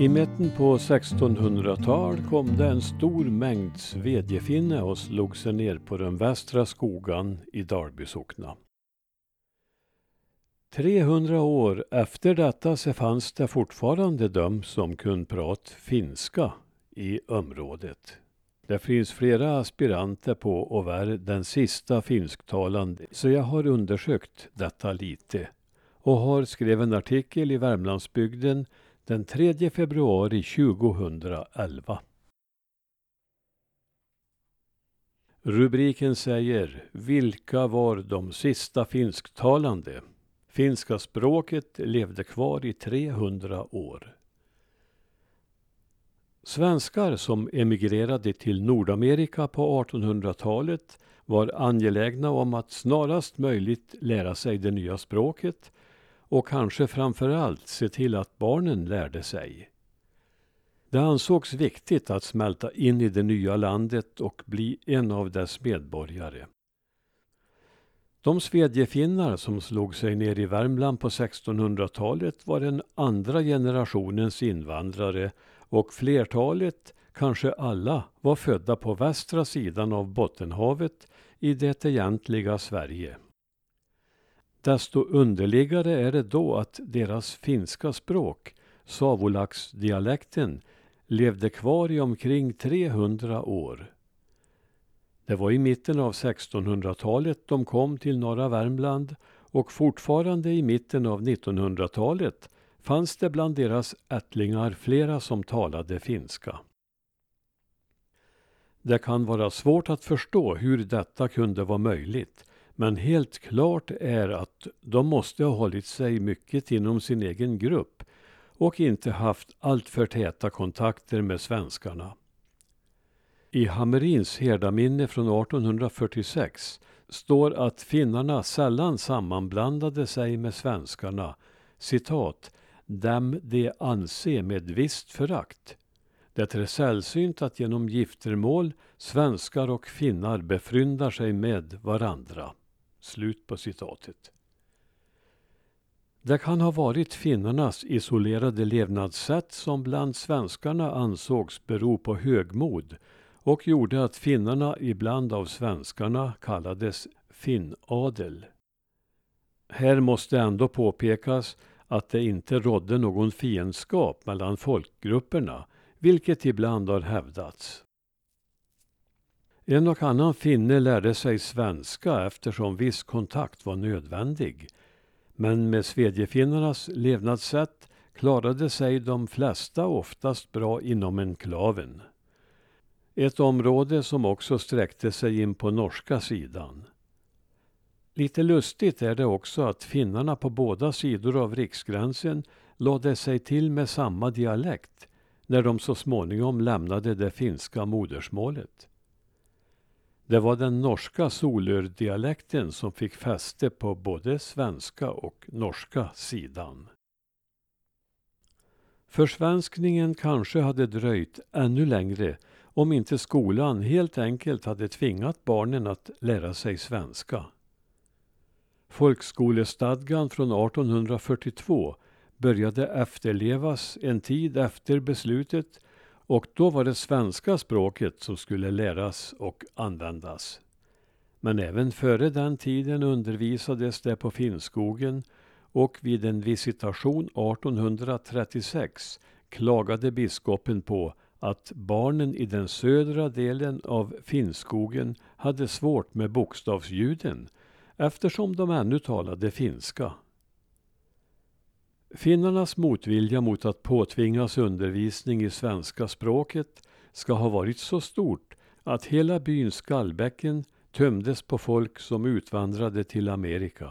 I mitten på 1600-tal kom det en stor mängd svedjefinne och slog sig ner på den västra skogan i Dalby sockna. 300 år efter detta så fanns det fortfarande de som kunde prata finska i området. Det finns flera aspiranter på att vara den sista finsktalande, så jag har undersökt detta lite och har skrivit en artikel i Värmlandsbygden den 3 februari 2011. Rubriken säger Vilka var de sista finsktalande? Finska språket levde kvar i 300 år. Svenskar som emigrerade till Nordamerika på 1800-talet var angelägna om att snarast möjligt lära sig det nya språket och kanske framför allt se till att barnen lärde sig. Det ansågs viktigt att smälta in i det nya landet och bli en av dess medborgare. De svedjefinnar som slog sig ner i Värmland på 1600-talet var den andra generationens invandrare och flertalet, kanske alla, var födda på västra sidan av Bottenhavet i det egentliga Sverige. Desto underligare är det då att deras finska språk, savolaxdialekten, levde kvar i omkring 300 år. Det var i mitten av 1600-talet de kom till norra Värmland och fortfarande i mitten av 1900-talet fanns det bland deras ättlingar flera som talade finska. Det kan vara svårt att förstå hur detta kunde vara möjligt men helt klart är att de måste ha hållit sig mycket inom sin egen grupp och inte haft alltför täta kontakter med svenskarna. I Hammerins herdaminne från 1846 står att finnarna sällan sammanblandade sig med svenskarna, citat, dem de anse med visst förakt. Det är sällsynt att genom giftermål svenskar och finnar befryndar sig med varandra. Slut på citatet. Det kan ha varit finnarnas isolerade levnadssätt som bland svenskarna ansågs bero på högmod och gjorde att finnarna ibland av svenskarna kallades finnadel. Här måste ändå påpekas att det inte rådde någon fiendskap mellan folkgrupperna, vilket ibland har hävdats. En och annan finne lärde sig svenska eftersom viss kontakt var nödvändig. Men med svedjefinnarnas levnadssätt klarade sig de flesta oftast bra inom enklaven. Ett område som också sträckte sig in på norska sidan. Lite lustigt är det också att finnarna på båda sidor av riksgränsen lade sig till med samma dialekt när de så småningom lämnade det finska modersmålet. Det var den norska solördialekten som fick fäste på både svenska och norska sidan. Försvenskningen kanske hade dröjt ännu längre om inte skolan helt enkelt hade tvingat barnen att lära sig svenska. Folkskolestadgan från 1842 började efterlevas en tid efter beslutet och då var det svenska språket som skulle läras och användas. Men även före den tiden undervisades det på Finnskogen och vid en visitation 1836 klagade biskopen på att barnen i den södra delen av Finnskogen hade svårt med bokstavsljuden eftersom de ännu talade finska. Finnarnas motvilja mot att påtvingas undervisning i svenska språket ska ha varit så stort att hela byn Skallbäcken tömdes på folk som utvandrade till Amerika.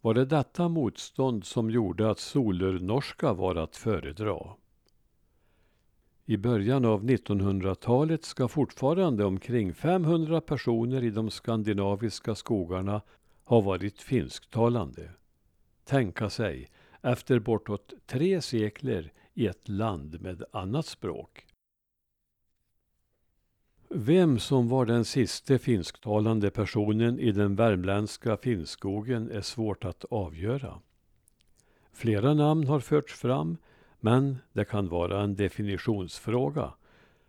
Var det detta motstånd som gjorde att solurnorska var att föredra? I början av 1900-talet ska fortfarande omkring 500 personer i de skandinaviska skogarna ha varit finsktalande. Tänka sig, efter bortåt tre sekler i ett land med annat språk. Vem som var den siste finsktalande personen i den värmländska Finnskogen är svårt att avgöra. Flera namn har förts fram Men det kan vara en definitionsfråga.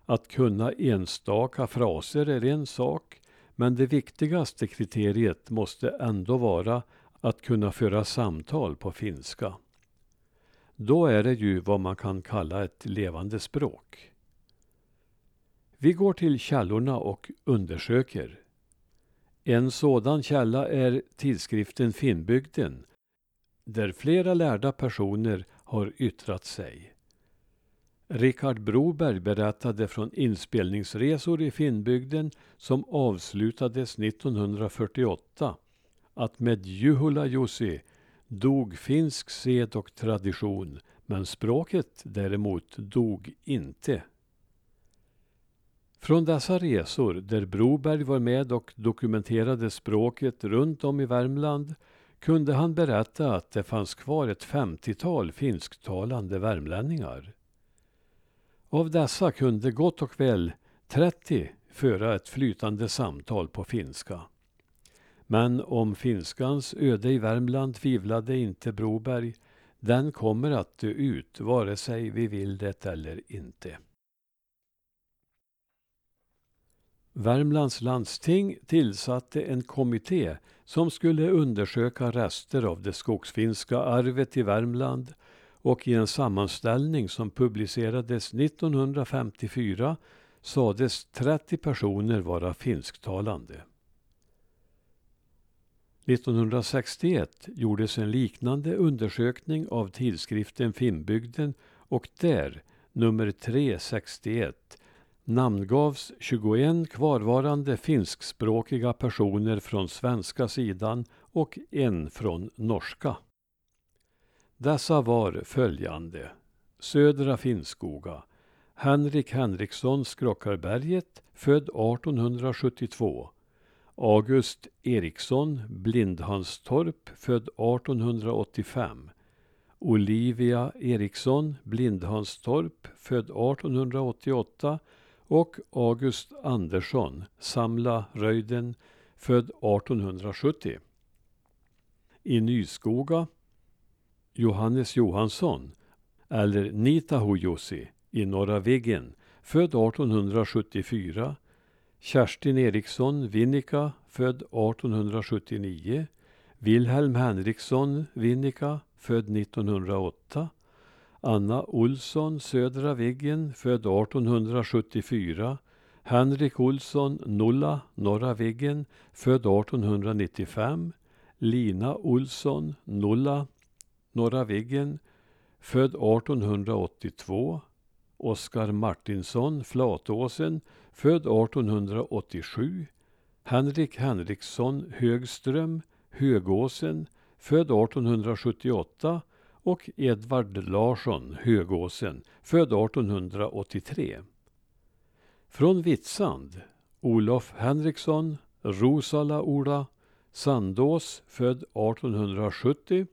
Att kunna enstaka fraser är en sak, men det viktigaste kriteriet måste ändå vara att kunna föra samtal på finska. Då är det ju vad man kan kalla ett levande språk. Vi går till källorna och undersöker. En sådan källa är tidskriften Finnbygden där flera lärda personer har yttrat sig. Richard Broberg berättade från inspelningsresor i Finnbygden som avslutades 1948 att med Juhola Jussi dog finsk sed och tradition men språket däremot dog inte. Från dessa resor, där Broberg var med och dokumenterade språket runt om i Värmland, kunde han berätta att det fanns kvar ett femtiotal finsktalande värmlänningar. Av dessa kunde gott och väl 30 föra ett flytande samtal på finska. Men om finskans öde i Värmland tvivlade inte Broberg. Den kommer att dö ut, vare sig vi vill det eller inte. Värmlands landsting tillsatte en kommitté som skulle undersöka rester av det skogsfinska arvet i Värmland och i en sammanställning som publicerades 1954 sades 30 personer vara finsktalande. 1961 gjordes en liknande undersökning av tidskriften Finnbygden och där, nummer 361, namngavs 21 kvarvarande finskspråkiga personer från svenska sidan och en från norska. Dessa var följande. Södra Finnskoga. Henrik Henriksson Skrockarberget, född 1872. August Eriksson Blindhanstorp, född 1885. Olivia Eriksson Blindhanstorp, född 1888 och August Andersson, Samla Röjden, född 1870. I Nyskoga Johannes Johansson, eller Nitahujosi i Norra Viggen, född 1874. Kerstin Eriksson Vinnika, född 1879. Wilhelm Henriksson Vinnika, född 1908. Anna Olsson, Södra Viggen, född 1874. Henrik Olsson, Nulla, Norra Viggen, född 1895. Lina Olsson, Nulla, Norra Viggen, född 1882. Oskar Martinsson, Flatåsen, född 1887. Henrik Henriksson Högström, Högåsen, född 1878 och Edvard Larsson Högåsen, född 1883. Från Vitsand Olof Henriksson, Rosala-Ola Sandås, född 1870.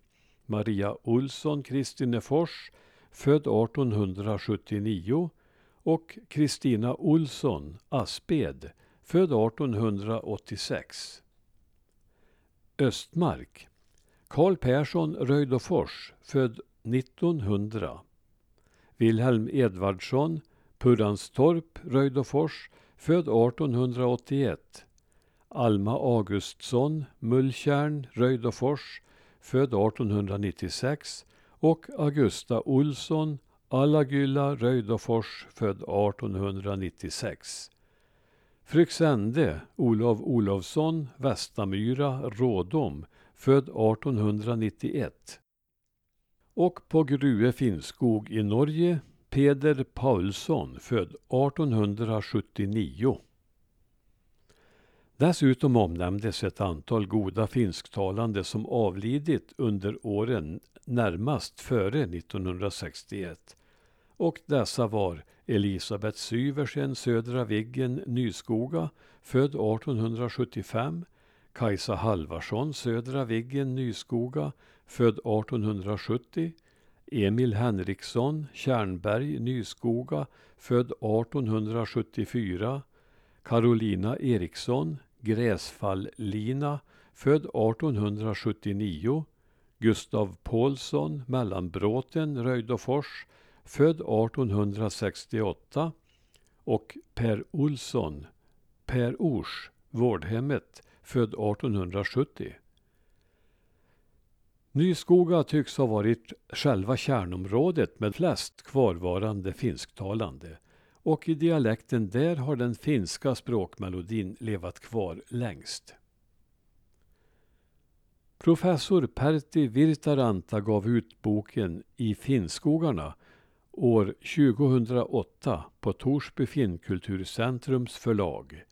Maria Olsson Kristinefors, född 1879 och Kristina Olsson Asped, född 1886. Östmark Karl Persson Röjdofors, född 1900. Wilhelm Edvardsson, Purranstorp, Röjdofors, född 1881. Alma Augustsson, Mulltjärn, Röjdofors, född 1896 och Augusta Olsson, Allagylla, Röjdåfors, född 1896. Fryksände, Olof Olofsson, Västamyra, Rådom, född 1891. Och på Grue Finnskog i Norge, Peder Paulsson, född 1879. Dessutom omnämndes ett antal goda finsktalande som avlidit under åren närmast före 1961. Och dessa var Elisabeth Syversen, Södra Viggen, Nyskoga, född 1875, Kajsa Halvarsson, Södra Viggen, Nyskoga, född 1870, Emil Henriksson, Kärnberg, Nyskoga, född 1874, Carolina Eriksson, Gräsfall-Lina, född 1879, Gustav Paulsson, Mellanbråten, Röjdåfors, född 1868 och Per Olsson, Per Ors, Vårdhemmet, född 1870. Nyskoga tycks ha varit själva kärnområdet med flest kvarvarande finsktalande och i dialekten där har den finska språkmelodin levat kvar längst. Professor Pertti Virtaranta gav ut boken I Finnskogarna år 2008 på Torsby Finnkulturcentrums förlag.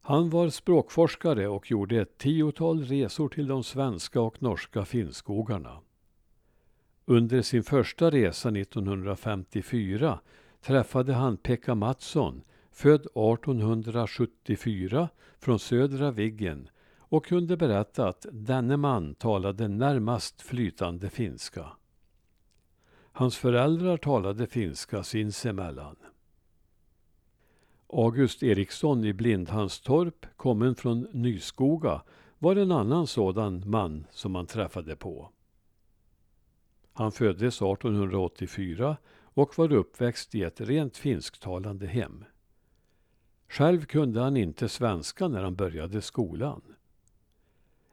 Han var språkforskare och gjorde ett tiotal resor till de svenska och norska finnskogarna. Under sin första resa 1954 träffade han Pekka Mattsson, född 1874 från södra Viggen och kunde berätta att denne man talade närmast flytande finska. Hans föräldrar talade finska sinsemellan. August Eriksson i Blindhanstorp, kommen från Nyskoga, var en annan sådan man som man träffade på. Han föddes 1884 och var uppväxt i ett rent finsktalande hem. Själv kunde han inte svenska när han började skolan.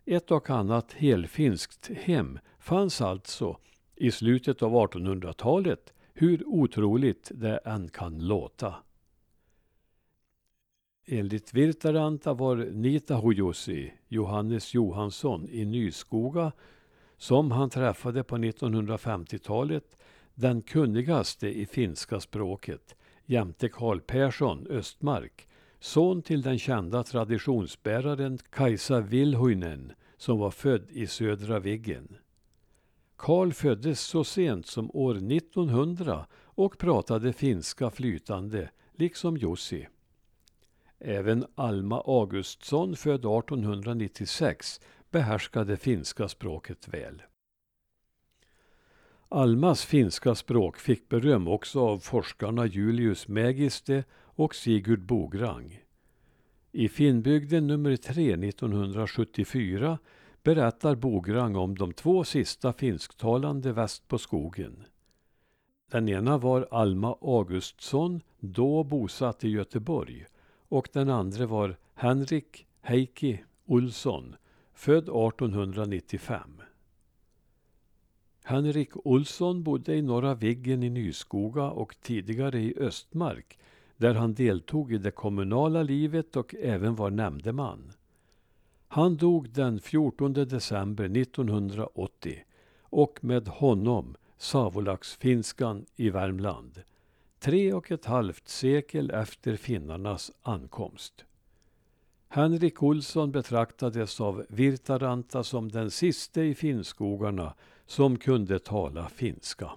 Ett och annat helfinskt hem fanns alltså i slutet av 1800-talet, hur otroligt det än kan låta. Enligt Virtaranta var Nitahujosi, Johannes Johansson i Nyskoga, som han träffade på 1950-talet, den kunnigaste i finska språket jämte Karl Persson, Östmark, son till den kända traditionsbäraren Kajsa Vilhuinen som var född i södra Viggen. Karl föddes så sent som år 1900 och pratade finska flytande, liksom Jussi. Även Alma Augustsson, född 1896, behärskade finska språket väl. Almas finska språk fick beröm också av forskarna Julius Mägiste och Sigurd Bograng. I Finnbygden nummer 3 1974 berättar Bograng om de två sista finsktalande väst på skogen. Den ena var Alma Augustsson, då bosatt i Göteborg och den andra var Henrik Heikki Olsson, född 1895. Henrik Olsson bodde i Norra Viggen i Nyskoga och tidigare i Östmark där han deltog i det kommunala livet och även var nämndeman. Han dog den 14 december 1980 och med honom Savolaxfinskan i Värmland tre och ett halvt sekel efter finnarnas ankomst. Henrik Olsson betraktades av Virtaranta som den siste i finnskogarna som kunde tala finska.